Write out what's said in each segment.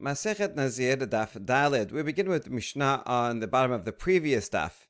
Masechet Nazir, Daf Dalid. We begin with Mishnah on the bottom of the previous daf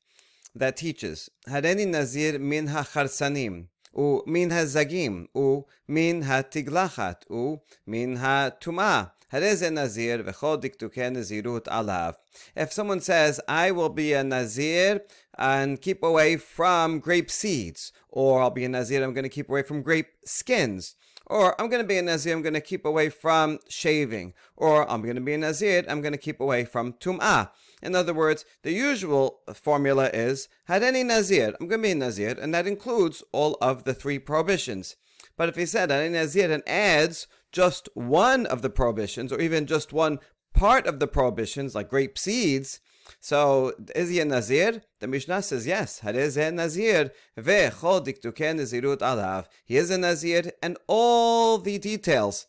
that teaches Hareni Nazir min hacharsanim, u min hazagim, u min hatiglachat, u min hatuma. Hareze Nazir v'chol diktuke nazirut alav. If someone says, I will be a Nazir and keep away from grape seeds, or I'll be a Nazir, I'm going to keep away from grape skins, or I'm going to be a Nazir, I'm going to keep away from shaving. Or I'm going to be a Nazir, I'm going to keep away from Tum'ah. In other words, the usual formula is had any Nazir, I'm going to be a Nazir, and that includes all of the three prohibitions. But if he said any Nazir and adds just one of the prohibitions, or even just one part of the prohibitions, like grape seeds, so is he a Nazir? The Mishnah says yes. Hareze Nazir ve'chol diktuke nazirut alav. He is a Nazir, and all the details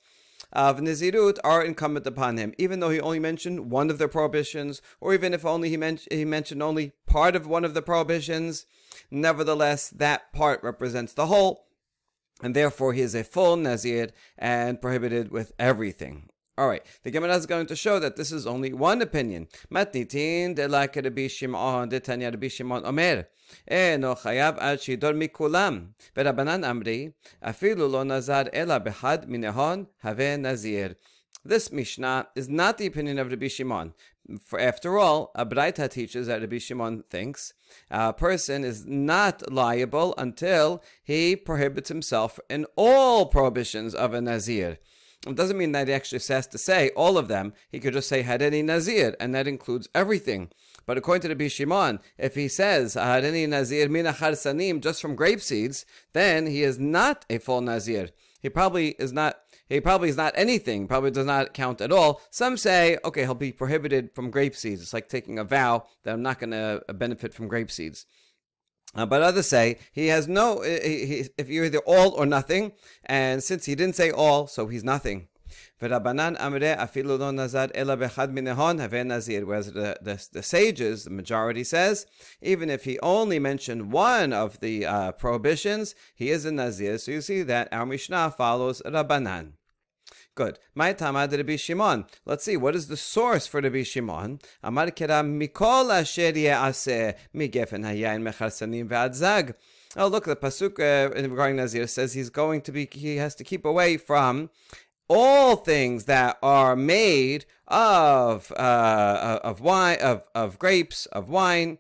of Nazirut are incumbent upon him, even though he only mentioned one of the prohibitions, or even if only he, men- he mentioned only part of one of the prohibitions. Nevertheless, that part represents the whole, and therefore he is a full Nazir and prohibited with everything. All right, the Gemara is going to show that this is only one opinion. Matnitin de la Rabbi Shimon de Tanya Rabbi Shimon Omer. Eno chayav ad shidor mikulam. Verabanan amri afilu lo nazar ela behad minehon have nazir. This Mishnah is not the opinion of Rabbi Shimon. For after all, a Braita teaches that Rabbi Shimon thinks a person is not liable until he prohibits himself in all prohibitions of a Nazir. It doesn't mean that he actually has to say all of them. He could just say Hareni Nazir, and that includes everything. But according to the Bishimon, if he says Hareni Nazir minachar sanim just from grape seeds, then he is not a full Nazir. He probably is not. He probably is not anything. Probably does not count at all. Some say, okay, he'll be prohibited from grape seeds. It's like taking a vow that I'm not going to benefit from grape seeds. Uh, but others say he has no, he, he, if you're either all or nothing, and since he didn't say all, so he's nothing. Whereas the, the, the, sages, the majority says, even if he only mentioned one of the uh, prohibitions, he is a Nazir. So you see that our Mishnah follows Rabbanan. Good. My tamad Rabbi Shimon. Let's see, what is the source for Rabbi Shimon? Amar keram mikol asher ye'aseh migefen hayayin mecharsanim ve'adzag. Oh, look, the pasuk uh, regarding Nazir says he's going to be, he has to keep away from all things that are made of uh, of wine, of of grapes, of wine,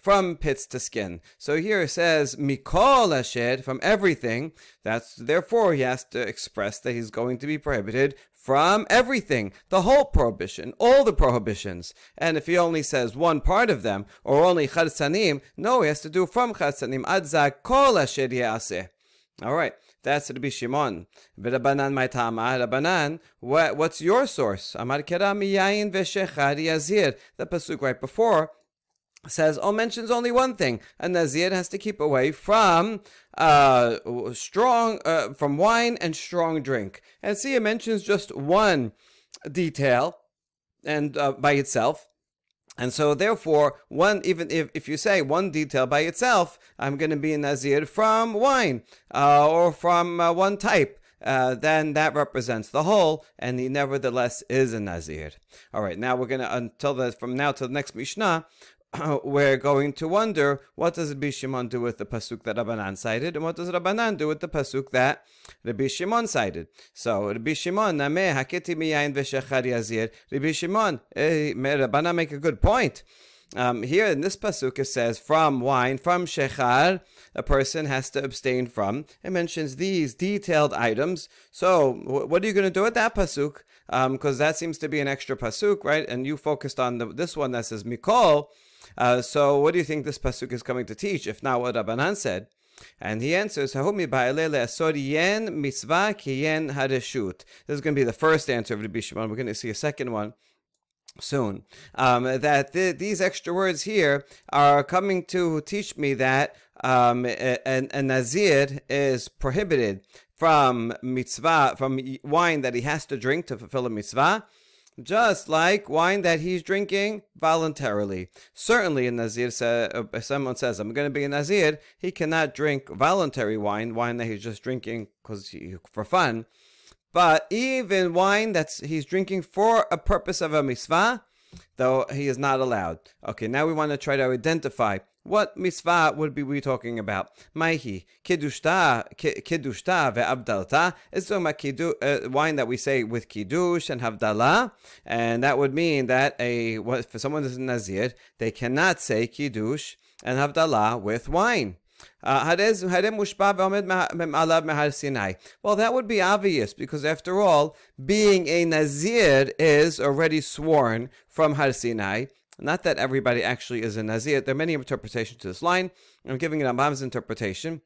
from pits to skin. So here it says mikol ashed from everything. That's therefore he has to express that he's going to be prohibited from everything, the whole prohibition, all the prohibitions. And if he only says one part of them, or only charsanim, no, he has to do from charsanim adzak kol ashed yaseh. All right, that's Rabbi Shimon. My tama. Rabbanan, what, what's your source? Amar keram yayin v'shechar yazir. The pasuk right before says, oh, mentions only one thing. A Nazir has to keep away from uh, strong, uh, from wine and strong drink. And see, it mentions just one detail and uh, by itself. And so, therefore, one even if, if you say one detail by itself, I'm going to be a Nazir from wine uh, or from uh, one type. Uh, then that represents the whole, and he nevertheless is a Nazir. All right, now we're going to, until the, from now to the next Mishnah, we're going to wonder what does Rabbi Shimon do with the pasuk that Rabbanan cited, and what does Rabbanan do with the pasuk that Rabbi Shimon cited. So Rabbi Shimon. Rabbi Shimon, eh, Rabbanan make a good point. Um, here in this pasuk it says from wine, from shechar, a person has to abstain from. It mentions these detailed items. So what are you going to do with that pasuk? Because um, that seems to be an extra pasuk, right? And you focused on the, this one that says mikol. Uh, so, what do you think this pasuk is coming to teach? If not what Rabbanan said, and he answers, mitzvah hareshut. This is going to be the first answer of Rabbi Shimon. We're going to see a second one soon. Um, that th- these extra words here are coming to teach me that um, a, a, nazir is prohibited from mitzvah, from wine that he has to drink to fulfill a mitzvah, just like wine that he's drinking voluntarily. Certainly, a Nazir, say, uh, someone says, I'm going to be a Nazir, he cannot drink voluntary wine, wine that he's just drinking because for fun. But even wine that he's drinking for a purpose of a mitzvah, though he is not allowed. Okay, now we want to try to identify what mitzvah would be we talking about? Maihi kiddushta kiddushta ve'abdalta is talking about uh, wine that we say with kiddush and havdalah, and that would mean that a for someone who's nazir they cannot say kiddush and havdalah with wine. Well, that would be obvious because, after all, being a Nazir is already sworn from Har Sinai. Not that everybody actually is a Nazir. There are many interpretations to this line. I'm giving it Rambam's interpretation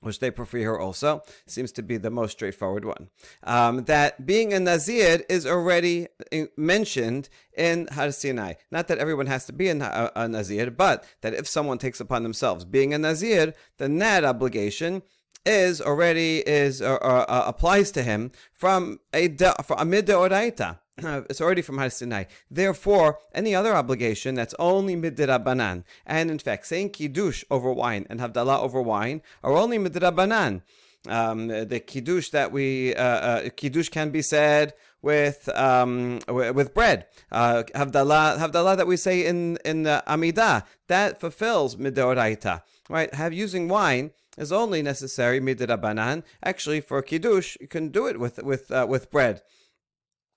which they prefer here also, seems to be the most straightforward one. Um, that being a Nazir is already mentioned in Har Sinai. Not that everyone has to be a, a Nazir, but that if someone takes upon themselves being a Nazir, then that obligation is already is or, or uh, applies to him from a from a midoraita. it's already from Har Sinai. Therefore, any other obligation that's only midrabanan, and in fact, saying kiddush over wine and havdalah over wine are only midrabanan. Um, the kiddush that we uh, uh, kiddush can be said with um, with bread. Uh, havdalah havdalah that we say in in the amidah that fulfills midoraita. Right? Have using wine is only necessary midrabanan. Actually, for kiddush, you can do it with with uh, with bread.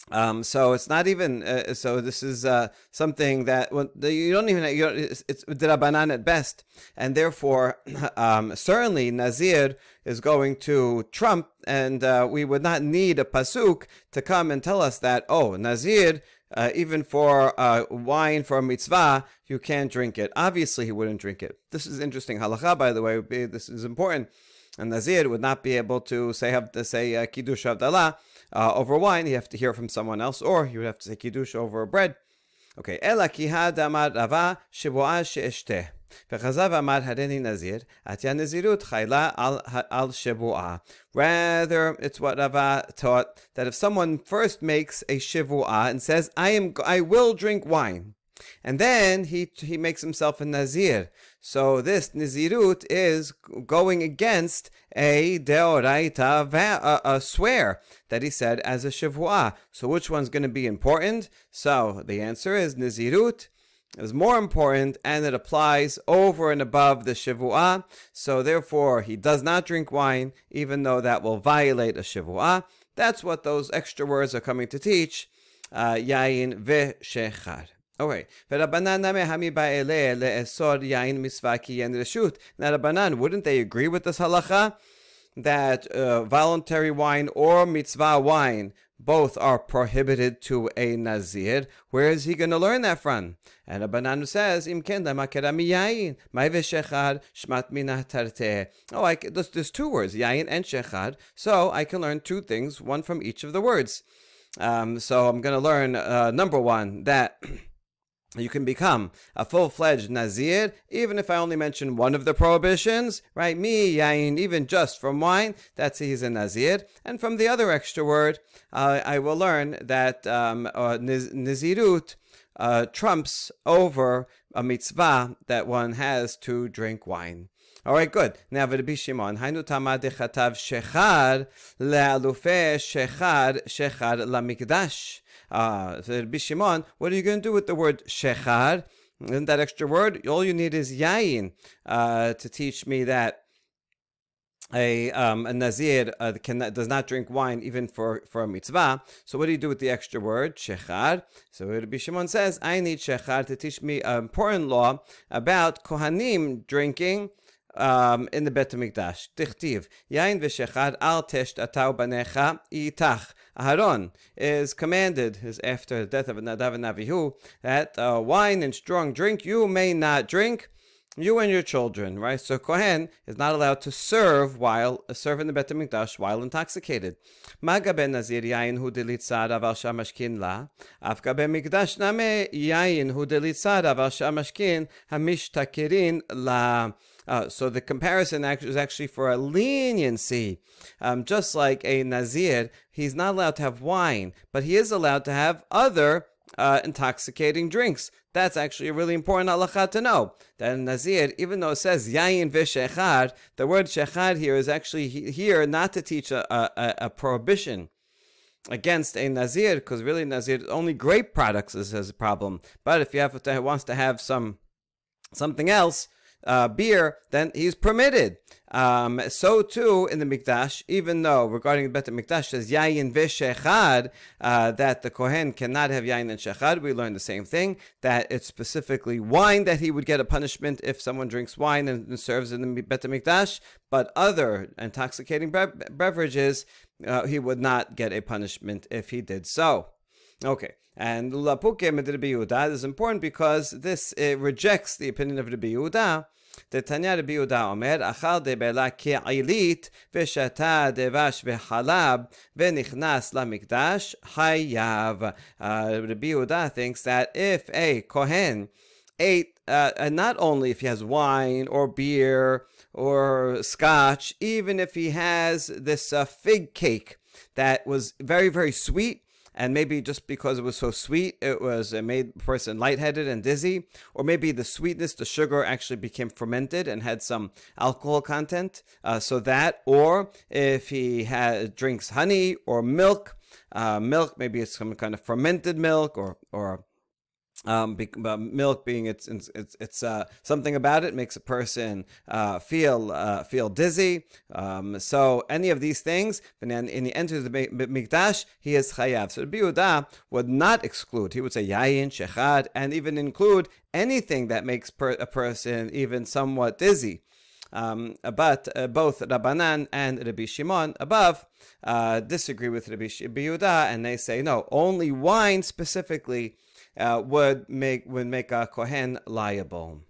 Um, so it's not even uh, so. This is uh, something that well, you don't even you don't, it's, it's at best, and therefore um, certainly Nazir is going to trump, and uh, we would not need a pasuk to come and tell us that oh Nazir. Uh, even for uh, wine for a mitzvah, you can't drink it. Obviously, he wouldn't drink it. This is interesting halacha, by the way. This is important. And Nazir would not be able to say have to say uh, kiddush avdalah uh, over wine, you have to hear from someone else, or you would have to say kiddush over bread. Okay, ela kihad amad rava shibuah she'eshteh. וחזב אמר הריני נזיר, עתיה נזירות חיילה על, על שבועה. Rather, it's what Rava taught, that if someone first makes a shivu'ah and says, I am, I will drink wine, and then he, he makes himself a nazir. So this nazirut is going against a deoraita, a, a swear that he said as a shavua. So which one's going to be important? So the answer is Nazirut is more important and it applies over and above the shavua. So therefore, he does not drink wine, even though that will violate a shavua. That's what those extra words are coming to teach. Uh, yain ve'shechar. Okay. Now, Rabbanan, wouldn't they agree with this halacha? That uh, voluntary wine or mitzvah wine both are prohibited to a nazir. Where is he going to learn that from? And Rabbananu says, Oh, I, there's, there's two words, yain and shechad, so I can learn two things, one from each of the words. Um, so I'm going to learn, uh, number one, that you can become a full-fledged Nazir, even if I only mention one of the prohibitions, right? Me, yain, even just from wine, that's he's a Nazir. And from the other extra word, uh, I will learn that um, uh, Nazirut uh, trumps over a mitzvah that one has to drink wine. All right, good. Now, Rabbi Shimon, Hainu tamad dechatav shechar le'alufe shechar shechar lamikdash. Uh, Rabbi Shimon, what are you going to do with the word shechar? And that extra word, all you need is yayin uh, to teach me that a, um, a nazir uh, does not drink wine even for, for a mitzvah. So what do you do with the extra word shechar? So Rabbi Shimon says, I need shechar to teach me an important law about kohanim drinking um, in the Bet Hamikdash. Tichtiv, yain v'shechad al tesh atau banecha itach. Aharon is commanded, is after the death of Nadav and Avihu, that uh, wine and strong drink you may not drink, you and your children, right? So Kohen is not allowed to serve while uh, in the Bet Hamikdash while intoxicated. Maga ben Nazir yain hu delitzad aval shamashkin la, afka ben Mikdash name yain hu delitzad aval shamashkin hamishtakirin la. Uh, so the comparison is actually for a leniency. Um, just like a Nazir, he's not allowed to have wine, but he is allowed to have other uh, intoxicating drinks. That's actually a really important halacha to know. That in Nazir, even though it says yayin v'shechad, the word shechad here is actually here not to teach a, a, a prohibition against a Nazir, because really Nazir only grape products is his problem. But if you have to, wants to have some something else, uh, beer, then he's permitted. Um, so too in the Mikdash, even though regarding the Bet Mikdash says Yayin v'shechad, uh, that the Kohen cannot have Yayin and Shechad, we learned the same thing, that it's specifically wine that he would get a punishment if someone drinks wine and, serves in the Bet Mikdash, but other intoxicating beverages, uh, he would not get a punishment if he did so. Okay. And Lapuke Rabbi Yehuda is important because this rejects the opinion of Rabbi Yehuda. Tanya Rabbi Yehuda Omer, Achal debela ke'ilit, v'shata devash v'halab, v'nichnas lamikdash, hayav. Uh, Rabbi Yehuda thinks that if a Kohen ate, uh, not only if he has wine or beer or scotch, even if he has this uh, fig cake that was very, very sweet, and maybe just because it was so sweet, it was it made the person lightheaded and dizzy, or maybe the sweetness, the sugar actually became fermented and had some alcohol content. Uh, so that, or if he had drinks honey or milk, uh, milk maybe it's some kind of fermented milk or or um, be, milk being it's it's it's uh, something about it makes a person uh, feel uh, feel dizzy. Um, so any of these things, and then in he enters the mikdash, he is chayav. So the biuda would not exclude. He would say yayin shechad, and even include anything that makes per, a person even somewhat dizzy. Um, but uh, both Rabbanan and Rabbi Shimon above uh, disagree with Rabbi Yehuda, and they say no, only wine specifically uh, would make would make a kohen liable.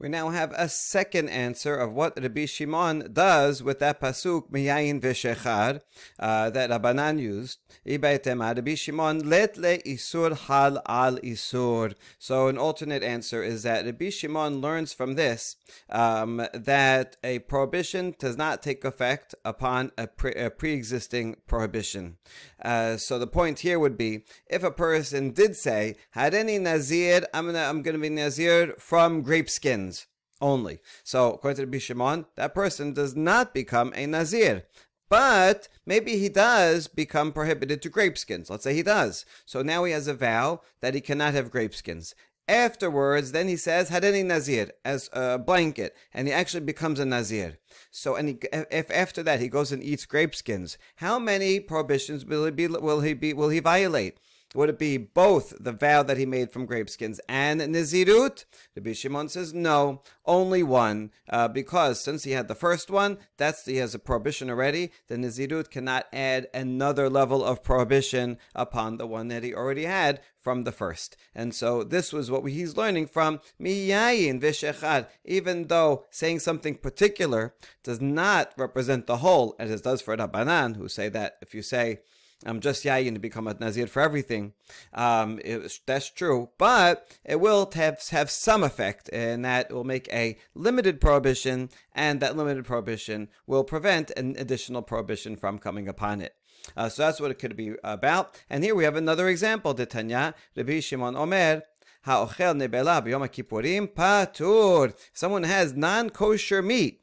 We now have a second answer of what Rabbi Shimon does with that pasuk miyayin v'shechar uh, that Rabbanan used. Rabbi Shimon let le isur hal al isur. So an alternate answer is that Rabbi Shimon learns from this um, that a prohibition does not take effect upon a, pre- a pre-existing prohibition. Uh, so the point here would be if a person did say, "Had any nazir, I'm gonna I'm gonna be nazir from grape skins." Only. So, according to Rabbi Shimon, that person does not become a Nazir. But maybe he does become prohibited to grapeskins. Let's say he does. So now he has a vow that he cannot have grapeskins. Afterwards, then he says Hadeni Nazir as a blanket, and he actually becomes a Nazir. So, and he, if after that he goes and eats grapeskins, how many prohibitions will he be? Will he be? Will he violate? Would it be both the vow that he made from grapeskins and Nizirut? Rabbi Shimon says no, only one, uh, because since he had the first one, that's he has a prohibition already. The Nizirut cannot add another level of prohibition upon the one that he already had from the first. And so this was what he's learning from Miyayin Vishechad, even though saying something particular does not represent the whole, as it does for Rabbanan, who say that if you say um, just yayin to become a nazir for everything. Um, it, that's true, but it will have have some effect, and that will make a limited prohibition, and that limited prohibition will prevent an additional prohibition from coming upon it. Uh, so that's what it could be about. And here we have another example. The Tanya, Rabbi Shimon Omer, Ha'ochel nebela b'yom kippurim patur. Someone has non-kosher meat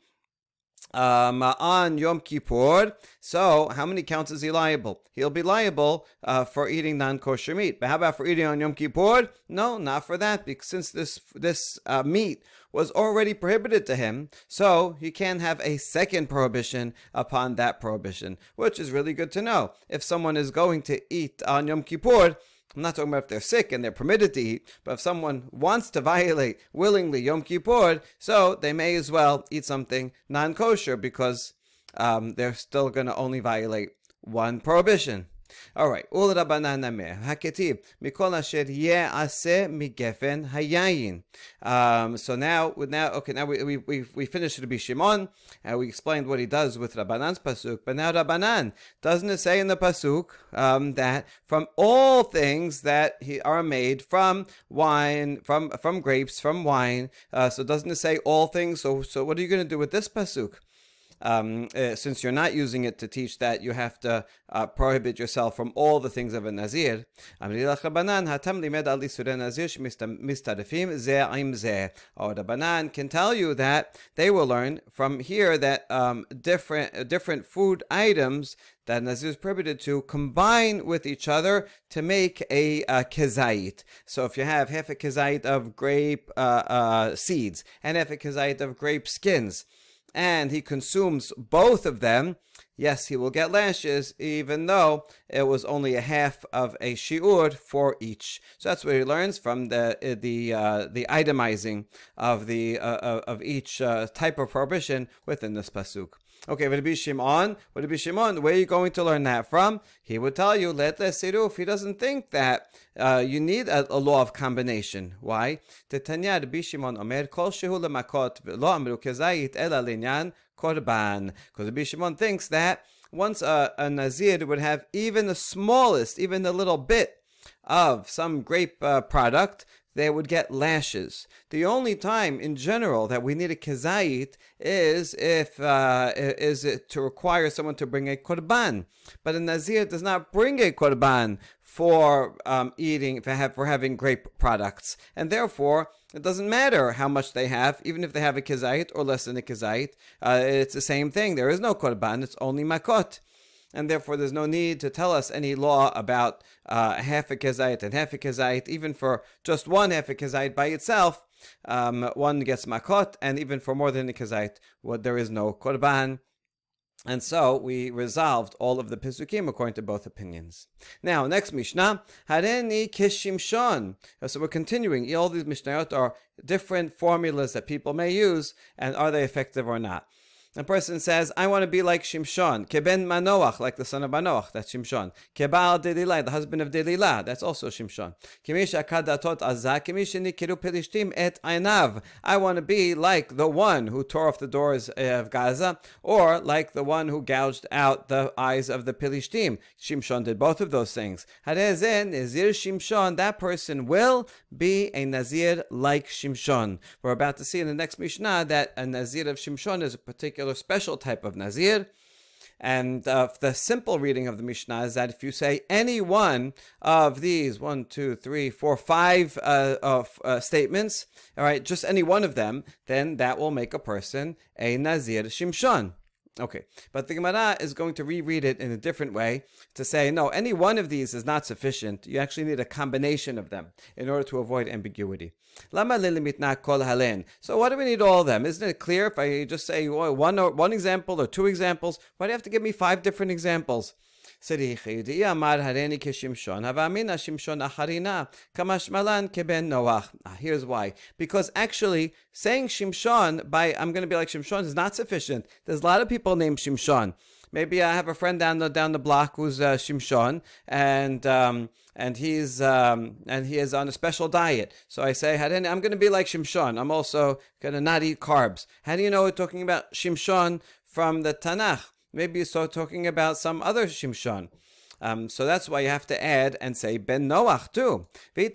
um, on Yom Kippur. So, how many counts is he liable? He'll be liable uh, for eating non-kosher meat. But how about for eating on Yom Kippur? No, not for that, because since this this uh, meat was already prohibited to him, so he can have a second prohibition upon that prohibition, which is really good to know. If someone is going to eat on Yom Kippur, I'm not talking about if they're sick and they're permitted to eat, but if someone wants to violate willingly Yom Kippur, so they may as well eat something non kosher because um, they're still going to only violate one prohibition. All right. Ul Rabbanan Namer. Haketib. Mikol asher ye'aseh migefen hayayin. Um, so now, now, okay, now we, we, we, we finished Rabbi Shimon, and we explained what he does with Rabbanan's Pasuk, but now Rabbanan, doesn't it say in the Pasuk um, that from all things that he, are made from wine, from, from grapes, from wine, uh, so doesn't it say all things? So, so what are you going to do with this Pasuk? Um, uh, since you're not using it to teach that, you have to uh, prohibit yourself from all the things of a nazir. Or the banan can tell you that they will learn from here that um, different different food items that Nazir is prohibited to combine with each other to make a, a kezait. So if you have half a kezait of grape uh, uh, seeds and half a kezait of grape skins, and he consumes both of them, yes, he will get lashes, even though it was only a half of a shiur for each. So that's what he learns from the the uh, the itemizing of the uh, of each uh, type of prohibition within this pasuk. Okay, Rabbi Shimon, Rabbi Shimon, where are you going to learn that from? He would tell you, let the siruf. He doesn't think that uh, you need a, a, law of combination. Why? Tanya Rabbi Shimon Omer, kol shehu lemakot lo amru kezayit ela linyan korban. Because Rabbi Shimon thinks that once a, a nazir would have even the smallest, even the little bit of some grape uh, product, they would get lashes. The only time in general that we need a kezayit is if uh, is it to require someone to bring a korban. But a nazir does not bring a korban for um, eating for, have, for having grape products, and therefore it doesn't matter how much they have, even if they have a kezayit or less than a kezayit. Uh, it's the same thing. There is no korban. It's only makot and therefore there's no need to tell us any law about uh, half a kezait and half a kezait, even for just one half a kezait by itself. Um, one gets makot, and even for more than a kezait, well, there is no korban. And so we resolved all of the Pisukim according to both opinions. Now, next Mishnah, Hareni Kishimshon. So we're continuing. All these Mishnayot are different formulas that people may use, and are they effective or not? A person says, I want to be like Shimshon, Keben Manoach, like the son of Manoach, that's Shimshon. Kebal Delilah, the husband of Delilah, that's also Shimshon. et Ainav. I want to be like the one who tore off the doors eh, of Gaza, or like the one who gouged out the eyes of the Pilishtim. Shimshon did both of those things. Harezen, Nazir Shimshon, that person will be a Nazir like Shimshon. We're about to see in the next Mishnah that a Nazir of Shimshon is a particular particular special type of Nazir. And uh, the simple reading of the Mishnah is that if you say any one of these one, two, three, four, five uh, of uh, statements, all right, just any one of them, then that will make a person a Nazir Shimshon. Okay, but the Gemara is going to reread it in a different way to say, no, any one of these is not sufficient. You actually need a combination of them in order to avoid ambiguity. So why do we need all of them? Isn't it clear if I just say oh, one, or, one example or two examples? Why do you have to give me five different examples? Serihi Amar Hareni Kishimshon Havamina Shimshon Acharina Kamashmalan Keben Noach. Here's why. Because actually saying Shimshon by I'm gonna be like Shimshon is not sufficient. There's a lot of people named Shimshon maybe I have a friend down the down the block who's uh, Shimshon, and um, and he's um, and he is on a special diet. So I say, I'm going to be like Shimshon. I'm also going to not eat carbs. How do you know we're talking about Shimshon from the Tanakh? Maybe you start talking about some other Shimshon. Um, so that's why you have to add and say Ben Noach too. And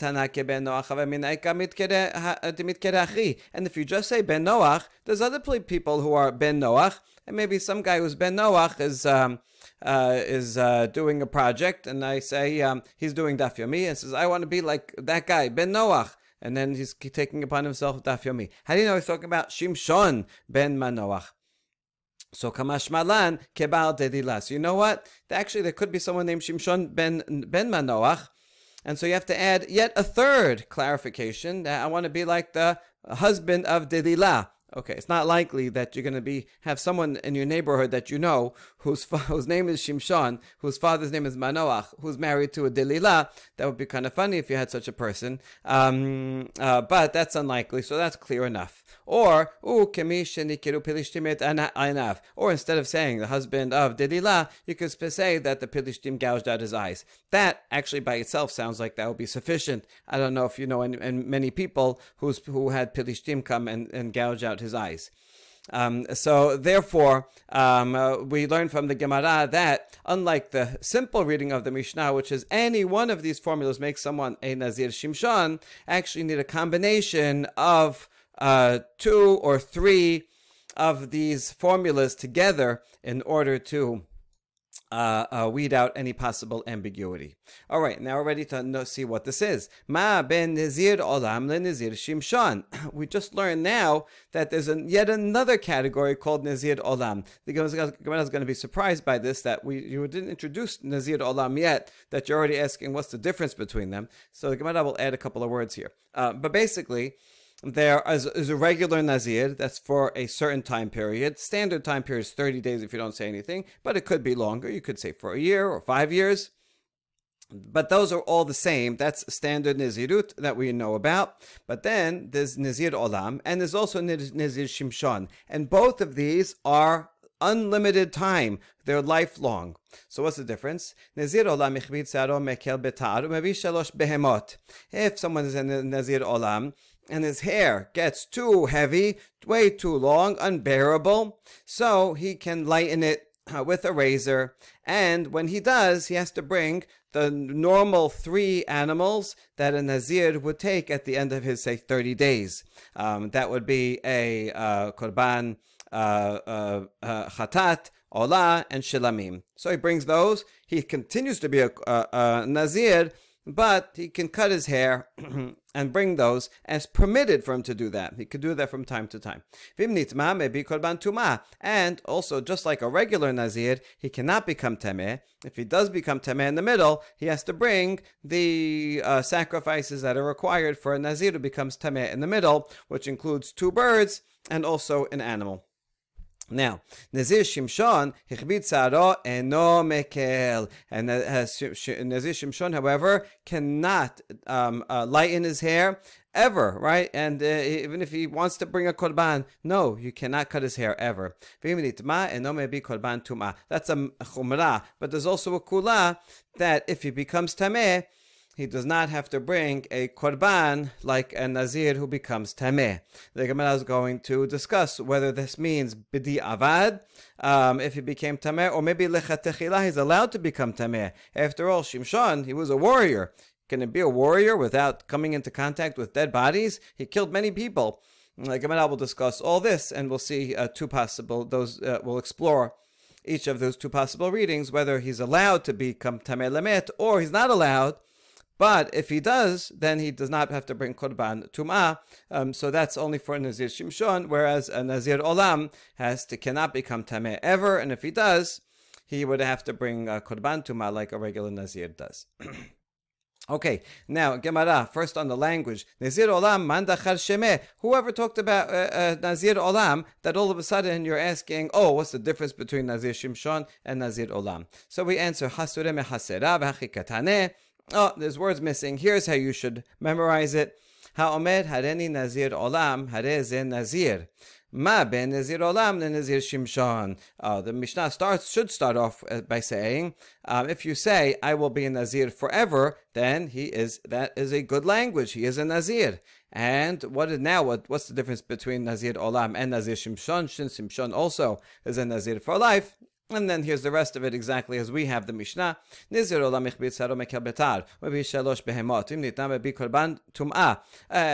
if you just say Ben Noach, there's other people who are Ben Noach, and maybe some guy who's Ben Noach is um, uh, is uh, doing a project, and I say um, he's doing Daf Yomi, and says I want to be like that guy Ben Noach. And then he's taking upon himself Daf Yomi. How do you know he's talking about Shimshon ben Manoach? So Kamash Malan Kebal Delilah. So you know what? Actually, there could be someone named Shimshon ben Ben Manoach. And so you have to add yet a third clarification I want to be like the husband of Delilah. Okay, it's not likely that you're going to be have someone in your neighborhood that you know whose whose name is Shimshon, whose father's name is Manoach, who's married to a Delilah. That would be kind of funny if you had such a person, um, uh, but that's unlikely. So that's clear enough. Or or instead of saying the husband of Delilah, you could say that the Pilishtim gouged out his eyes. That actually by itself sounds like that would be sufficient. I don't know if you know any, many people who's who had Pilishtim come and, and gouge out his eyes. Um, so therefore, um, uh, we learn from the Gemara that unlike the simple reading of the Mishnah, which is any one of these formulas makes someone a Nazir Shimshon, actually need a combination of uh, two or three of these formulas together in order to uh, uh, weed out any possible ambiguity. All right, now we're ready to know, see what this is. Ma ben Nazir olam le Nazir shimshon. We just learned now that there's a, yet another category called Nazir olam. The Gemara is going to be surprised by this that we you didn't introduce Nazir olam yet. That you're already asking what's the difference between them. So the Gemara will add a couple of words here. Uh, but basically there is, a regular Nazir that's for a certain time period. Standard time period is 30 days if you don't say anything, but it could be longer. You could say for a year or five years. But those are all the same. That's standard Nazirut that we know about. But then there's Nazir Olam and there's also Nazir Shimshon. And both of these are unlimited time. They're lifelong. So what's the difference? Nazir Olam mekel betar behemot. If someone is in Nazir Olam, and his hair gets too heavy, way too long, unbearable, so he can lighten it uh, with a razor. And when he does, he has to bring the normal three animals that a Nazir would take at the end of his, say, 30 days. Um, that would be a uh, Korban, uh, uh, uh, Olah, and Shilamim. So he brings those. He continues to be a, a, a Nazir but he can cut his hair and bring those as permitted for him to do that. He could do that from time to time. And also, just like a regular Nazir, he cannot become Temeh. If he does become Temeh in the middle, he has to bring the uh, sacrifices that are required for a Nazir who becomes Temeh in the middle, which includes two birds and also an animal. Now, Nazir Shimshon, Hichbit Saro, Eno Mekel. And uh, Nazir Shimshon, however, cannot um, uh, lighten his hair ever, right? And uh, even if he wants to bring a korban, no, you cannot cut his hair ever. That's a chumrah, but there's also a kula that if he becomes tameh, he does not have to bring a korban like a nazir who becomes tameh. The Gemara is going to discuss whether this means bidi avad, um, if he became tameh, or maybe lechatechila, he's allowed to become tameh. After all, Shimshon, he was a warrior. Can it be a warrior without coming into contact with dead bodies? He killed many people. The Gemara will discuss all this, and we'll see uh, two possible. Those uh, we'll explore each of those two possible readings, whether he's allowed to become tameh lemet or he's not allowed but if he does, then he does not have to bring korban tum'ah. Um, so that's only for Nazir Shimshon, whereas a Nazir Olam has to cannot become tameh ever. And if he does, he would have to bring uh, korban tum'ah like a regular Nazir does. Okay, now Gemara, first on the language. Nazir Olam mandachar shemeh. Whoever talked about uh, uh, Nazir Olam, that all of a sudden you're asking, oh, what's the difference between Nazir Shimshon and Nazir Olam? So we answer, hasure mehasera v'achikatane. Oh, there's words missing. Here's how you should memorize it. Ha'omed hareni nazir olam hareze nazir. Ma ben nazir olam le nazir shimshon. Uh, the Mishnah starts should start off uh, by saying, um, if you say I will be a nazir forever, then he is that is a good language. He is a nazir. And what is now? What, what's the difference between Nazir Olam and Nazir Shimshon? Shimshon also is a Nazir for life. And then here's the rest of it exactly as we have the Mishnah. Tum'ah.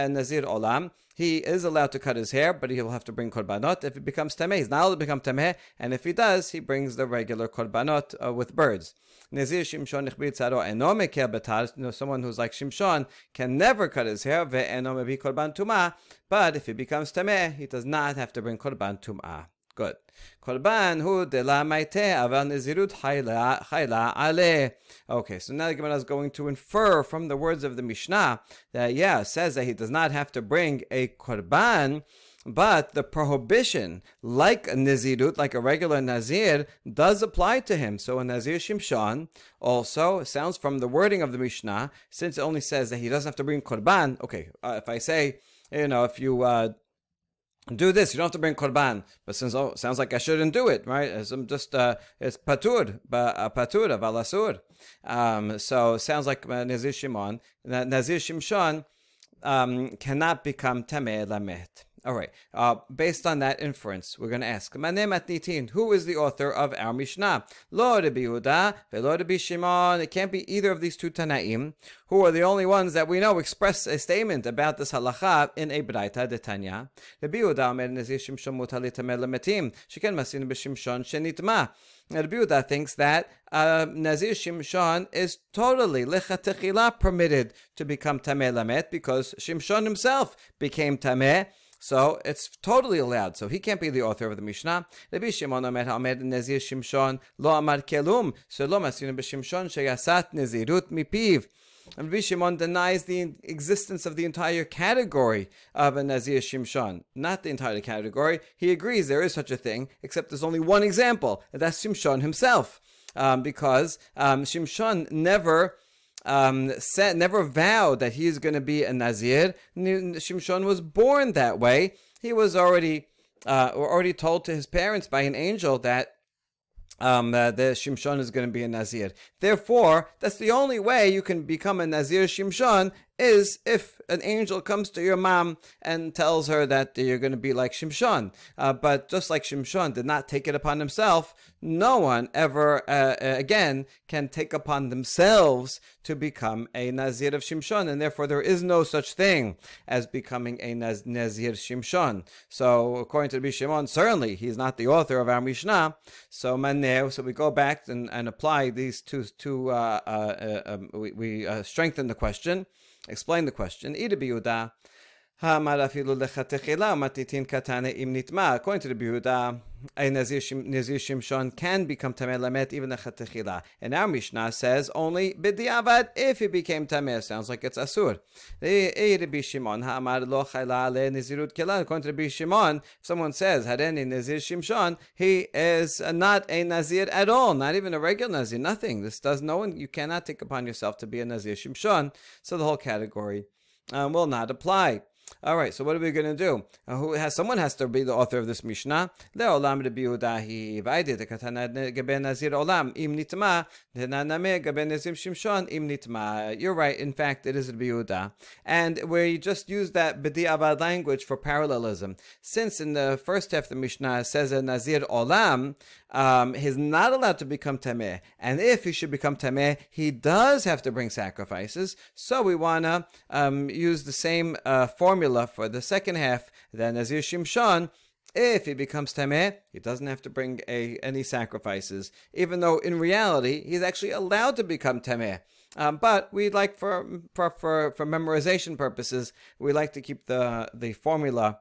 Nazir olam. He is allowed to cut his hair, but he'll have to bring korbanot if it becomes tameh. He's not allowed to become tameh, and if he does, he brings the regular korbanot uh, with birds. Nazir Shimshon eno. Someone who's like Shimshon can never cut his hair ve'eno korban tum'ah. But if he becomes tameh, he does not have to bring korban tum'ah. Good. Korban hu de la maite aval nezirut chayla ale. Okay, so now the Gemara is going to infer from the words of the Mishnah that, yeah, says that he does not have to bring a korban, but the prohibition, like a nizirut, like a regular nazir, does apply to him. So a nazir shimshon also sounds from the wording of the Mishnah, since it only says that he doesn't have to bring korban. Okay, uh, if I say, you know, if you uh, do this. You don't have to bring korban. But since oh, sounds like I shouldn't do it, right? As I'm just uh, it's patur, uh, patur, valasur. Um, so sounds like uh, Nazir Shimon. Nazir Shimshon um, cannot become tameh lamet. All right. Uh, based on that inference, we're going to ask, who is the author of our Mishnah? Lo Rabbi Yehuda, velo Rabbi Shimon. It can't be either of these two Tanaim, who are the only ones that we know express a statement about this halacha in a Braita de Tanya. Rabbi Yehuda omer nezir Shimshon mutal litamer lemetim, sheken masin b'Shimshon shenitma. Rabbi Yehuda thinks that uh, Nazir Shimshon is totally lechatechila permitted to become tameh lamet because Shimshon himself became tameh so it's totally allowed. So he can't be the author of the Mishnah. Rabbi Shimon Omer Hamed Nezir Shimshon Lo Amar Kelum. So Lo Masinu B'Shimshon Sheyasat Nezirut Mipiv. And Rabbi Shimon denies the existence of the entire category of a Nazir Shimshon. Not the entire category. He agrees there is such a thing, except there's only one example, and that's Shimshon himself. Um, because um, Shimshon never um, said, never vowed that he is going to be a Nazir. Shimshon was born that way. He was already, uh, already told to his parents by an angel that um, uh, the Shimshon is going to be a Nazir. Therefore, that's the only way you can become a Nazir Shimshon is if an angel comes to your mom and tells her that you're going to be like Shimshon. Uh, but just like Shimshon did not take it upon himself, no one ever uh, uh, again can take upon themselves to become a Nazir of Shimshon, and therefore there is no such thing as becoming a Naz- Nazir Shimshon. So, according to Rabbi Shimon, certainly he's not the author of our Mishnah. So, Maneu, so we go back and, and apply these two, two uh, uh, uh um, we, we strengthen the question explain the question. Ida According to the Yehuda, a Nazir, Shimshon can become Lamet even Lechatechila. And our Mishnah says only B'diavad if he became Tameh. Sounds like it's Asur. Rabbi Shimon, Ha'amar lo chayla le Nazirut. According to Rabbi if someone says Hareni Nazir Shimshon, he is not a Nazir at all, not even a regular Nazir, nothing. This does no one, you cannot take upon yourself to be a Nazir Shimshon. So the whole category um, will not apply. All right, so what are we going to do? Uh, who has someone has to be the author of this Mishnah? Le'olam Rabbi Yehuda Vaidi tekatana gabe Nazir olam im nitma denaname gabe Nazir Shimshon im nitma. You're right. In fact, it is Rabbi Yehuda, and we just use that b'di'avad language for parallelism. Since in the first half of the Mishnah says a Nazir olam, um, he's not allowed to become tameh, and if he should become tameh, he does have to bring sacrifices. So we wanna um, use the same uh, formula for the second half. Then Nazir Shimshon. If he becomes tameh, he doesn't have to bring a, any sacrifices, even though in reality he's actually allowed to become tameh. Um, but we'd like for, for for for memorization purposes, we like to keep the the formula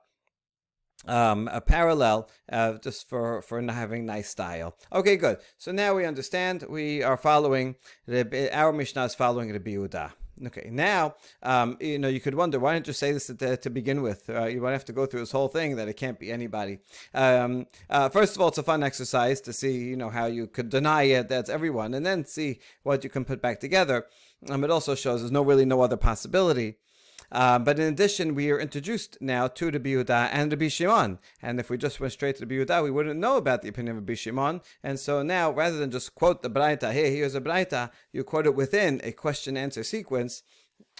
um, a parallel uh, just for for having nice style. Okay, good. So now we understand. We are following the, our Mishnah is following the Yehuda. Okay, now um, you know you could wonder why didn't you say this to, to begin with? Uh, you won't have to go through this whole thing that it can't be anybody. Um, uh, first of all, it's a fun exercise to see you know how you could deny it that's everyone, and then see what you can put back together. Um, it also shows there's no really no other possibility. Uh, but in addition, we are introduced now to the Yehuda and the Shimon. And if we just went straight to the Yehuda, we wouldn't know about the opinion of Rabbi. And so now, rather than just quote the Braita, hey, here's a Braita, you quote it within a question answer sequence.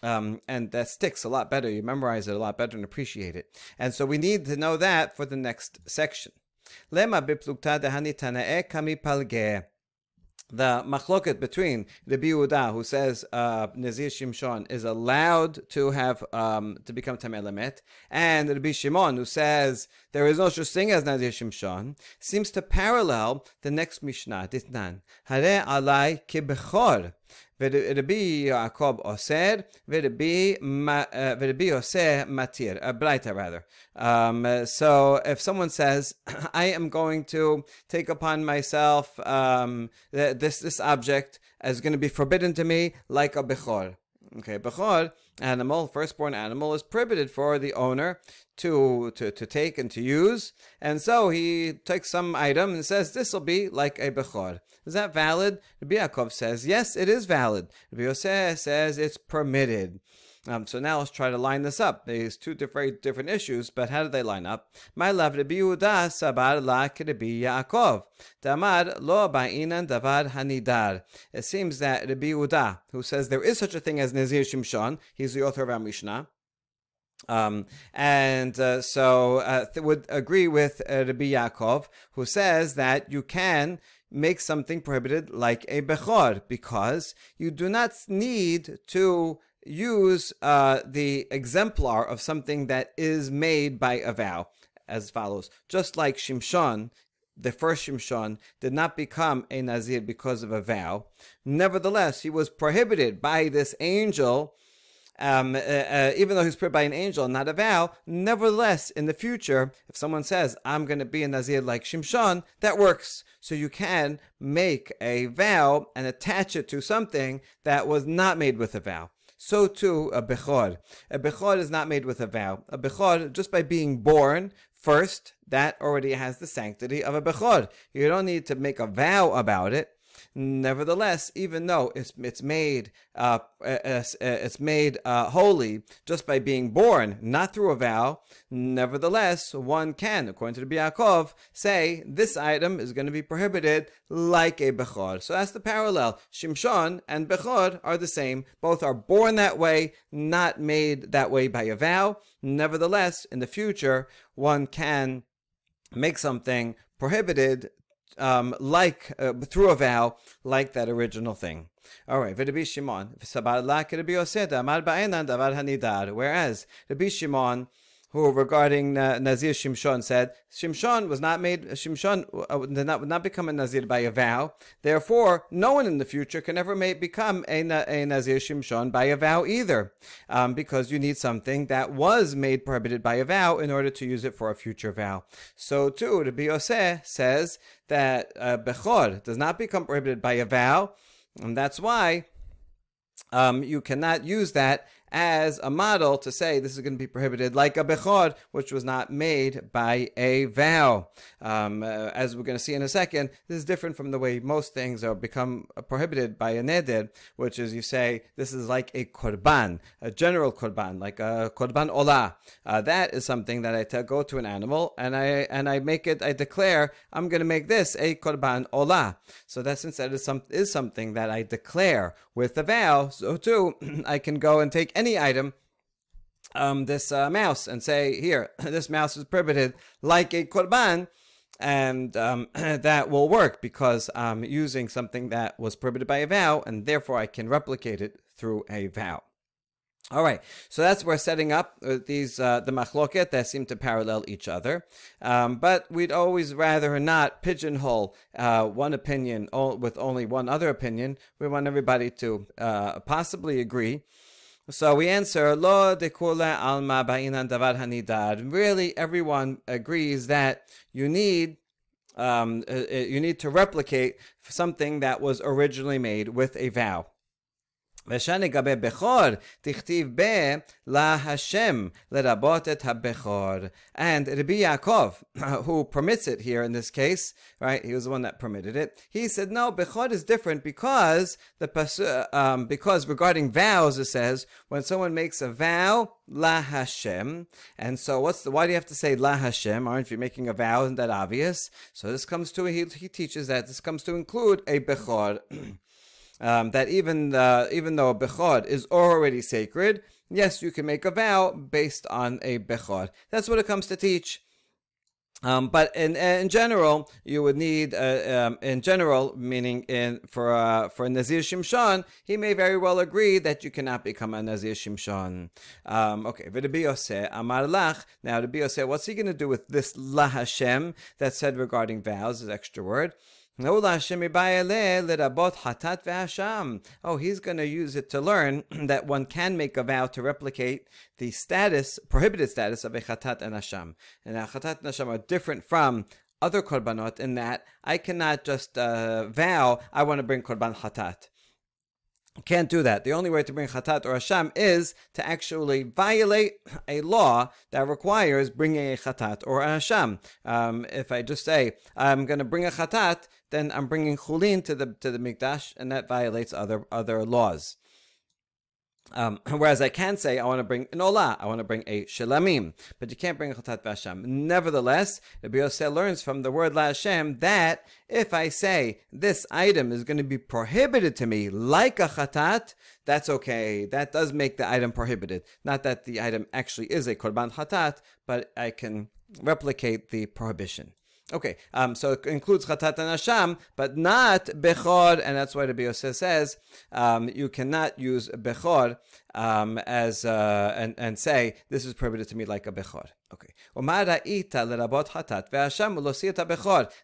Um, and that sticks a lot better. You memorize it a lot better and appreciate it. And so we need to know that for the next section. Lema biplukta dehani tanae kami the machloket between Rabbi Yehuda, who says uh, Nazir Shimshon is allowed to have um, to become Tamei Lamet, and Rabbi Shimon, who says there is no such thing as Nazir Shimshon, seems to parallel the next Mishnah, Ditnan. Hare alai kibechor. ורבי יעקב אוסר, ורבי, ורבי יוסי matir, a braita rather. Um, so if someone says, I am going to take upon myself um, this, this object as going to be forbidden to me like a bechor. Okay, bechor, animal, firstborn animal, is prohibited for the owner to, to, to take and to use. And so he takes some item and says, this will be like a bechor. Is that valid? Rabbi Yaakov says, yes, it is valid. Rabbi Yosef says it's permitted. Um, so now let's try to line this up. These two different different issues, but how do they line up? My love Rabbi Yehuda sabar la Rabbi Yaakov. Damar lo ba'inan davar hanidar. It seems that Rabbi Yehuda, who says there is such a thing as Nazir Shimshon, he's the author of our Mishnah, Um, and uh, so uh, th- would agree with uh, Rabbi Yaakov, who says that you can make something prohibited like a bechor because you do not need to use uh, the exemplar of something that is made by a vow as follows. Just like Shimshon, the first Shimshon, did not become a Nazir because of a vow. Nevertheless, he was prohibited by this angel um, uh, uh, even though he's prohibited by an angel, not a vow, nevertheless, in the future, if someone says, I'm going to be a Nazir like Shimshon, that works. So you can make a vow and attach it to something that was not made with a vow. So too, a Bechor. A Bechor is not made with a vow. A Bechor, just by being born, first, that already has the sanctity of a Bechor. You don't need to make a vow about it. Nevertheless, even though it's it's made uh, it's, it's made uh, holy just by being born, not through a vow, nevertheless one can, according to the Yaakov, say this item is going to be prohibited like a bechor. So that's the parallel. Shimshon and bechor are the same. Both are born that way, not made that way by a vow. Nevertheless, in the future, one can make something prohibited um, like uh, through a vow, like that original thing. All right, Shimon, whereas Rabbi Shimon who regarding uh, Nazir Shimshon said Shimshon was not made Shimshon uh, did not would not become a Nazir by a vow. Therefore, no one in the future can ever make, become a, a Nazir Shimshon by a vow either, um, because you need something that was made prohibited by a vow in order to use it for a future vow. So too, Rabbi Yosef says that uh, Bechor does not become prohibited by a vow, and that's why um, you cannot use that as a model to say this is going to be prohibited, like a bechor, which was not made by a vow. Um, uh, as we're going to see in a second, this is different from the way most things are become prohibited by a neder, which is you say this is like a korban, a general korban, like a korban olah. Uh, that is something that I t- go to an animal and I and I make it. I declare I'm going to make this a korban olah. So that since that is some is something that I declare with a vow, so too I can go and take any item, um, this uh, mouse, and say, here, this mouse is prohibited like a korban, and um, that will work because I'm using something that was prohibited by a vow, and therefore I can replicate it through a vow. All right, so that's we're setting up uh, these uh, the machloket that seem to parallel each other, um, but we'd always rather not pigeonhole uh, one opinion with only one other opinion. We want everybody to uh, possibly agree so we answer, Lo dekula alma ba'inan davar hanidar. Really, everyone agrees that you need um, uh, uh, you need to replicate something that was originally made with a vow. ושן לגבי בכור, תכתיב ב להשם, לרבות את הבכור. And Rabbi Yaakov, who permits it here in this case, right, he was the one that permitted it, he said, no, Bechor is different because, the um, because regarding vows, it says, when someone makes a vow, La Hashem. And so what's the, why do you have to say La Hashem? Aren't you making a vow? Isn't that obvious? So this comes to, he, he teaches that this comes to include a Bechor. um, that even even though a bechor is already sacred, yes, you can make a vow based on a bechor. That's what it comes to teach. Um, but in in general, you would need uh, um, in general, meaning in for uh, for Nazir Shimshon, he may very well agree that you cannot become a Nazir Shimshon. Um, okay, V'Rabbi Amar Lach. Now, Rabbi what's he going to do with this La Hashem that said regarding vows? Is extra word. Oh, he's going to use it to learn that one can make a vow to replicate the status, prohibited status of a chatat and asham. And a chatat and asham are different from other korbanot in that I cannot just uh, vow I want to bring korban chatat. Can't do that. The only way to bring chatat or asham is to actually violate a law that requires bringing a chatat or a asham. Um, if I just say I'm going to bring a chatat, then I'm bringing chulin to the to the mikdash, and that violates other other laws. Um, whereas I can say I want to bring an olah, I want to bring a shelamim, but you can't bring a chatat v'asham. Nevertheless, Rabbi Yosef learns from the word la Hashem that if I say this item is going to be prohibited to me like a chatat, that's okay. That does make the item prohibited. Not that the item actually is a korban chatat, but I can replicate the prohibition. Okay, um, so it includes chatat and asham, but not bechor, and that's why the Yosef says um, you cannot use bechor um, as uh, and and say this is prohibited to me like a bechor. Okay,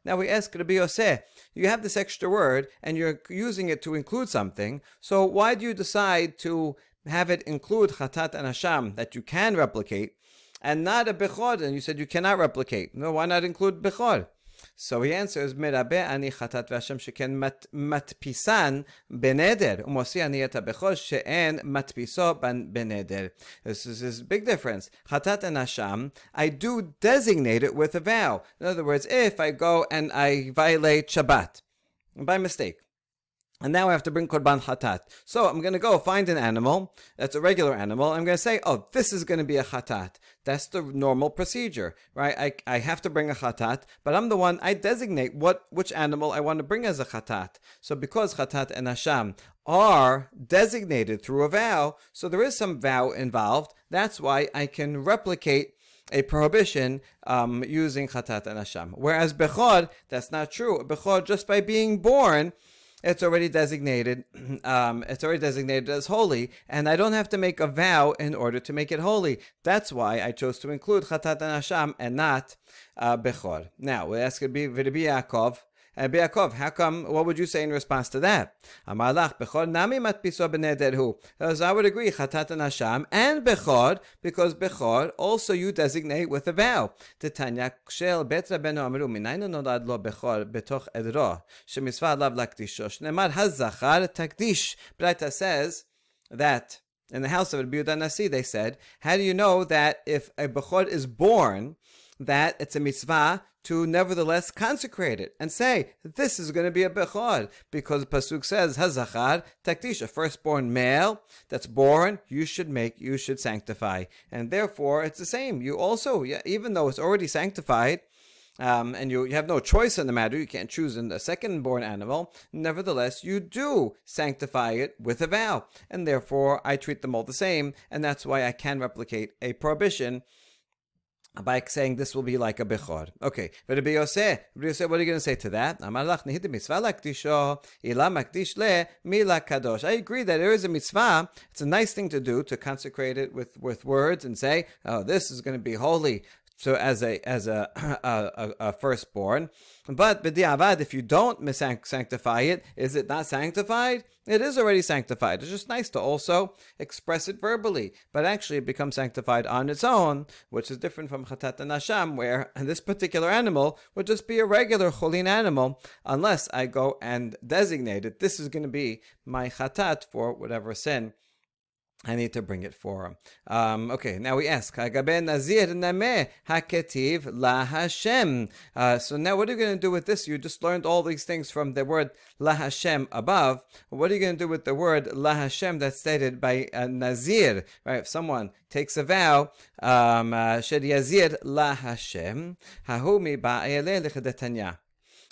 now we ask Rabbi Yosef, you have this extra word and you're using it to include something. So why do you decide to have it include chatat and asham that you can replicate? And not a bechor. And you said you cannot replicate. No, why not include bechor? So he answers, chatat v'asham sheken mat matpisan beneder, umosi ani et habechor she'en matpiso beneder. This is this big difference. Chatat and asham, I do designate it with a vow. In other words, if I go and I violate Shabbat, by mistake, and now I have to bring korban hatat. So I'm going to go find an animal that's a regular animal. I'm going to say, oh, this is going to be a hatat. That's the normal procedure, right? I, I have to bring a hatat, but I'm the one I designate what which animal I want to bring as a hatat. So because hatat and asham are designated through a vow, so there is some vow involved. That's why I can replicate a prohibition um, using chatat and asham. Whereas bechor, that's not true. Bechor, just by being born, it's already designated um, it's already designated as holy and i don't have to make a vow in order to make it holy. That's why i chose to include chatat and asham and not uh, bechor. Now we ask Rabbi Yaakov Uh, and Yaakov, how come, what would you say in response to that? Amalach, Bechor nami matpiso b'nederhu. As I would agree, Chatat and Asham, and Bechor, because Bechor also you designate with a vow. The Titanya, shel bet rabenu amru, minayna nolad lo Bechor betoch edro, shemitzvah alav lakdisho, shnemar hazachar takdish. Braita says that in the house of Rabbi Yehuda Nasi, they said, how do you know that if a Bechor is born, that it's a mitzvah to nevertheless consecrate it and say, this is going to be a Bechor, because Pasuk says, Hazachar, Takdish, a firstborn male that's born, you should make, you should sanctify. And therefore, it's the same. You also, even though it's already sanctified, um, and you, you have no choice in the matter, you can't choose a second born animal, nevertheless, you do sanctify it with a vow. And therefore, I treat them all the same, and that's why I can replicate a prohibition by saying this will be like a bechor. Okay, but Rabbi Yosef, Rabbi Yosef, what are you going to say to that? I agree that there is a mitzvah. It's a nice thing to do to consecrate it with, with words and say, oh, this is going to be holy so as a as a a, a, firstborn. But b'diavad, if you don't sanctify it, is it not sanctified? It is already sanctified. It's just nice to also express it verbally, but actually it becomes sanctified on its own, which is different from chatat and asham, where this particular animal would just be a regular cholin animal, unless I go and designate it. This is going to be my chatat for whatever sin I need to bring it for him. Um, okay, now we ask, Nazir Haketiv. Uh, so now what are you going to do with this? You just learned all these things from the word La Hashem above. What are you going to do with the word La Hashem that's stated by uh, Nazir? Right, if someone takes a vow, um, uh, Shed Yazir La Hashem, Hahumi Ba'ele.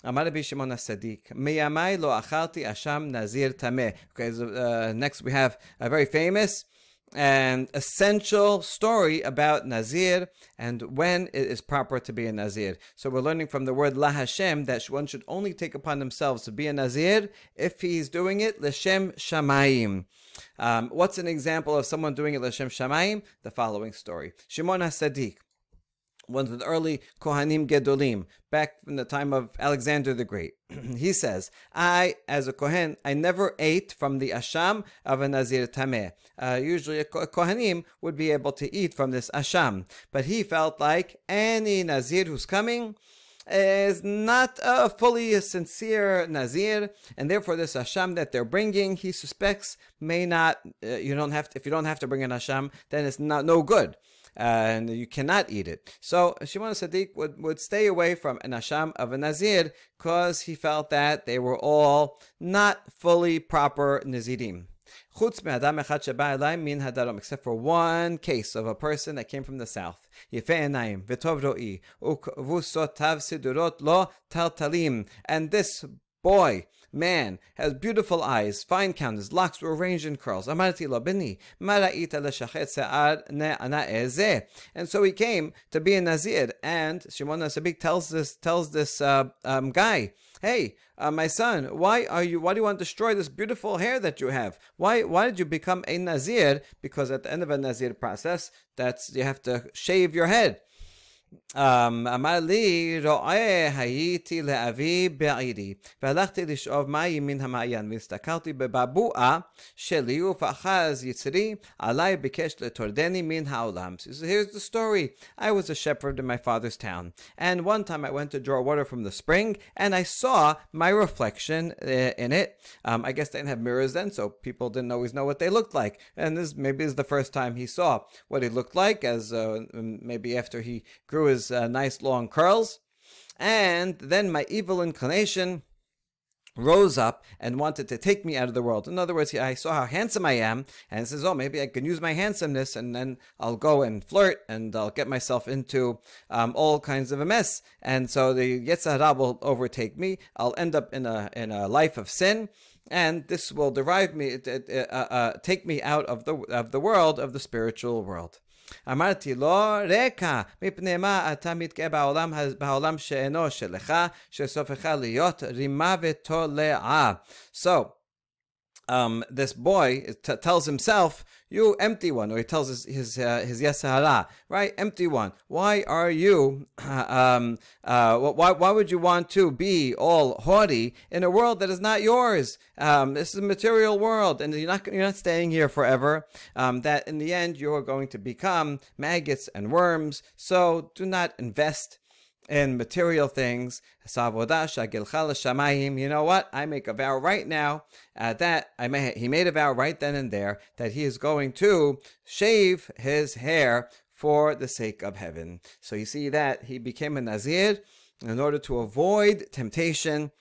Amar Rabbi Shimon HaSadik, Miyamai lo achalti asham nazir tameh. Okay, so, uh, next we have a very famous and essential story about Nazir and when it is proper to be a Nazir. So we're learning from the word La Hashem that one should only take upon themselves to be a Nazir if he's doing it Lashem Shamayim. Um, what's an example of someone doing it Lashem Shamayim? The following story. Shimon HaSadik one of the early Kohanim Gedolim, back from the time of Alexander the Great. he says, I, as a Kohen, I never ate from the asham of a Nazir Tameh. Uh, usually a Kohanim would be able to eat from this asham, but he felt like any Nazir who's coming, is not a fully sincere Nazir, and therefore this Asham that they're bringing, he suspects may not, uh, you don't have to, if you don't have to bring an Asham, then it's not no good and you cannot eat it. So Shimon Sadiq would, would stay away from an asham of a nazir because he felt that they were all not fully proper nazirim. Except for one case of a person that came from the south. And this boy, man, has beautiful eyes, fine countenance, locks were arranged in curls. And so he came to be a Nazir, and Shimon HaSadik tells this, tells this uh, um, guy, hey, uh, my son, why are you? Why do you want to destroy this beautiful hair that you have? Why why did you become a nazir? Because at the end of a nazir process, that's you have to shave your head. אמר לי, רואה הייתי לאבי בעירי, והלכתי לשאוב מים מן המעיין, והסתכלתי בבבואה שלי, ופאחז יצרי, עלי ביקש לטורדני מן העולם. So here's the story. I was a shepherd in my father's town, and one time I went to draw water from the spring, and I saw my reflection in it. Um, I guess they didn't have mirrors then, so people didn't always know what they looked like. And this maybe is the first time he saw what he looked like, as uh, maybe after he grew his uh, nice long curls. And then my evil inclination rose up and wanted to take me out of the world. In other words, I saw how handsome I am and says, oh, maybe I can use my handsomeness and then I'll go and flirt and I'll get myself into um, all kinds of a mess. And so the Yetzer Hara will overtake me. I'll end up in a, in a life of sin. And this will derive me, uh, uh, uh, take me out of the of the world of the spiritual world. אמרתי לו, רקע, מפני מה אתה מתגאה בעולם, בעולם שאינו שלך, שסופך להיות רימה ותולעה. So, um, this boy t- tells himself, "You empty one," or he tells his his uh, his Yetzer Hara, right? Empty one. Why are you? Um, uh, why why would you want to be all haughty in a world that is not yours? Um, this is a material world, and you're not you're not staying here forever. Um, that in the end you are going to become maggots and worms. So do not invest in material things. You know what? I make a vow right now uh, that I may, he made a vow right then and there that he is going to shave his hair for the sake of heaven. So you see that he became a Nazir in order to avoid temptation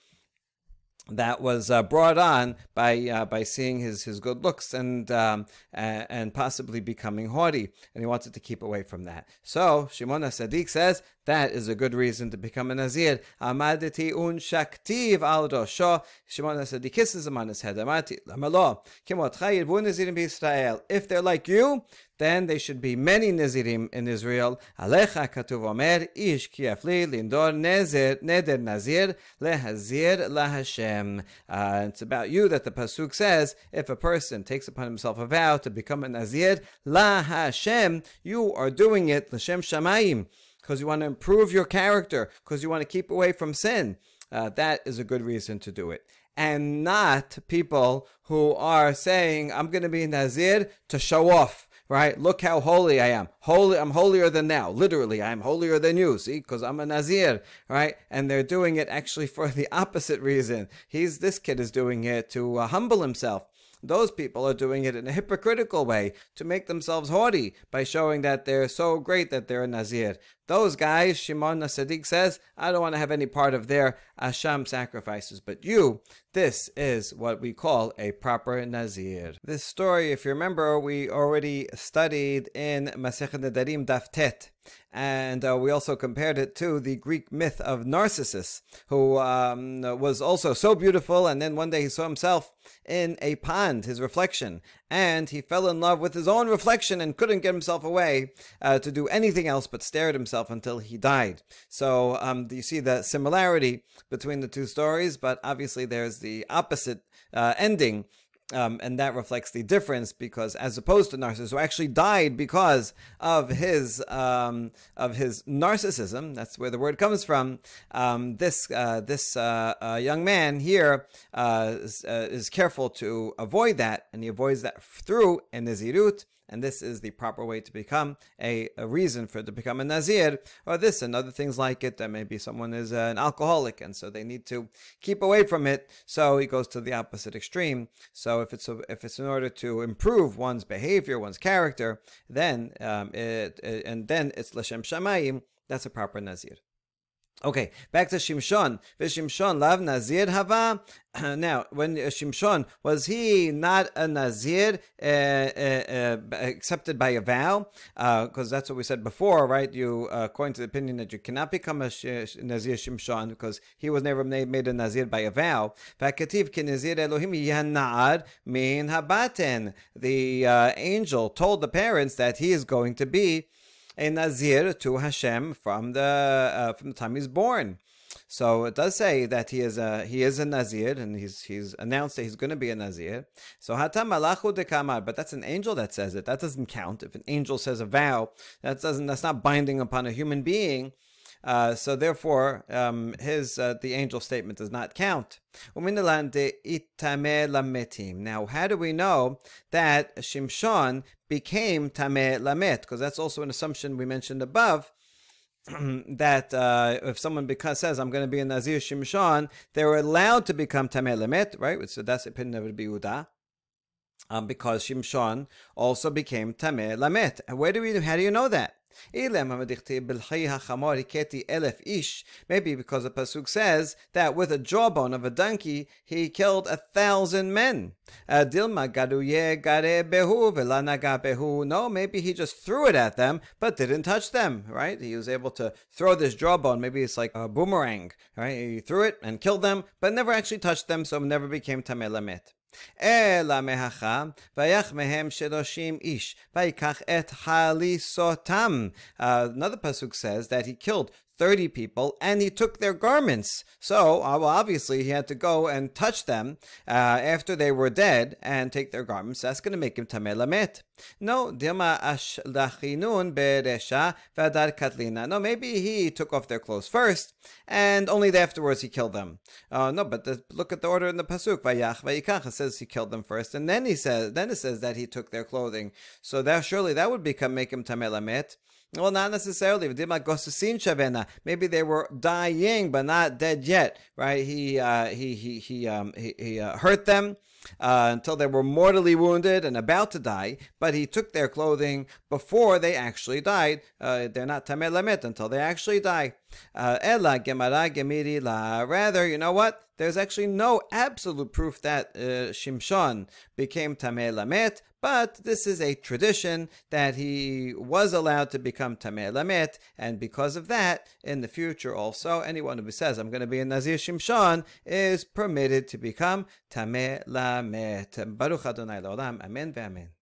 that was uh, brought on by uh, by seeing his his good looks and um, and possibly becoming haughty, and he wanted to keep away from that. So Shimon Sadiq says that is a good reason to become a Nazir. Amaditi un shaktiv al rosho. Shimon Sadiq kisses him on his head. Amati kimot. If they're like you, then there should be many Nazirim in Israel. Alecha katuv omer ish kiafli lindor nezer neder Nazir lehazir lahashem. Uh, it's about you that the pasuk says if a person takes upon himself a vow to become a Nazir lahashem, you are doing it l'shem shamayim because you want to improve your character because you want to keep away from sin. Uh, that is a good reason to do it and not people who are saying, I'm going to be a Nazir to show off right? Look how holy I am. Holy, I'm holier than now. Literally, I'm holier than you. See, because I'm a Nazir, right? And they're doing it actually for the opposite reason. He's this kid is doing it to uh, humble himself. Those people are doing it in a hypocritical way to make themselves haughty by showing that they're so great that they're a Nazir. Those guys, Shimon Sadiq says, I don't want to have any part of their Asham sacrifices. But you, this is what we call a proper Nazir. This story, if you remember, we already studied in Masechet Nedarim Daf Tet. And uh, we also compared it to the Greek myth of Narcissus, who um, was also so beautiful. And then one day he saw himself in a pond, his reflection, and he fell in love with his own reflection and couldn't get himself away uh, to do anything else but stare at himself until he died. So um, you see the similarity between the two stories, but obviously there's the opposite uh, ending um, and that reflects the difference because, as opposed to Narcissus, who actually died because of his um, of his narcissism, that's where the word comes from. Um, this uh, this uh, uh, young man here uh, is, uh, is, careful to avoid that, and he avoids that through a nezirut and this is the proper way to become a, a reason for to become a nazir, or this and other things like it. That maybe someone is uh, an alcoholic, and so they need to keep away from it. So he goes to the opposite extreme. So if it's a, if it's in order to improve one's behavior, one's character, then um, it, it, and then it's l'shem shamayim. That's a proper nazir. Okay, back to Shimshon. Shimshon lav Nazir hava. Now, when uh, Shimshon was he not a Nazir uh, uh, uh, accepted by a vow? Because uh, that's what we said before, right? You, uh, according to the opinion that you cannot become a sh- Nazir Shimshon because he was never made, a Nazir by a vow. Vakativ ki Nazir Elohim yanaad min habaten. The angel told the parents that he is going to be a Nazir to Hashem from the uh, from the time he's born. So it does say that he is a he is a Nazir and he's he's announced that he's going to be a Nazir. So hatam malachu dekamar, but that's an angel that says it. That doesn't count. If an angel says a vow, that doesn't that's not binding upon a human being. Uh, so therefore, um, his uh, the angel statement does not count. Now, how do we know that Shimshon became tameh lamet? Because that's also an assumption we mentioned above. that uh, if someone says I'm going to be a Nazir Shimshon, they're allowed to become Tameh Lamet, right? So that's the opinion of Rabbi. Um, because Shimshon also became Tameh Lamet. Where do we? How do you know that? Maybe because the Pasuk says that with a jawbone of a donkey, he killed a thousand men. No, maybe he just threw it at them, but didn't touch them, right? He was able to throw this jawbone. Maybe it's like a boomerang, right? He threw it and killed them, but never actually touched them, so never became Tameh Lamet. אלא מהכה, ויח מהם שלושים איש, ויקח את חליסותם. Another pasuk says that he killed 30 people and he took their garments. So, obviously, he had to go and touch them uh, after they were dead and take their garments. That's going to make him tameh lamet. No, beresha vadar katlina. No, maybe he took off their clothes first and only afterwards he killed them. Uh, no, but the, look at the order in the pasuk. Vayach vayikach. It says he killed them first, and then he says, then it says that he took their clothing. So that surely that would become make him tameh lamet. Well, not necessarily. Maybe they were dying, but not dead yet, right? He uh, he he he um, he, he uh, hurt them. Uh, until they were mortally wounded and about to die, but he took their clothing before they actually died. Uh, they're not lamet until they actually die. Uh, ella. Rather, you know what? There's actually no absolute proof that uh, Shimshon became tameh lamet, but this is a tradition that he was allowed to become Tameh Lamet, and because of that, in the future also, anyone who says, I'm going to be a Nazir Shimshon, is permitted to become Tameh Lamet. Baruch Adonai L'olam. Amen ve'amen.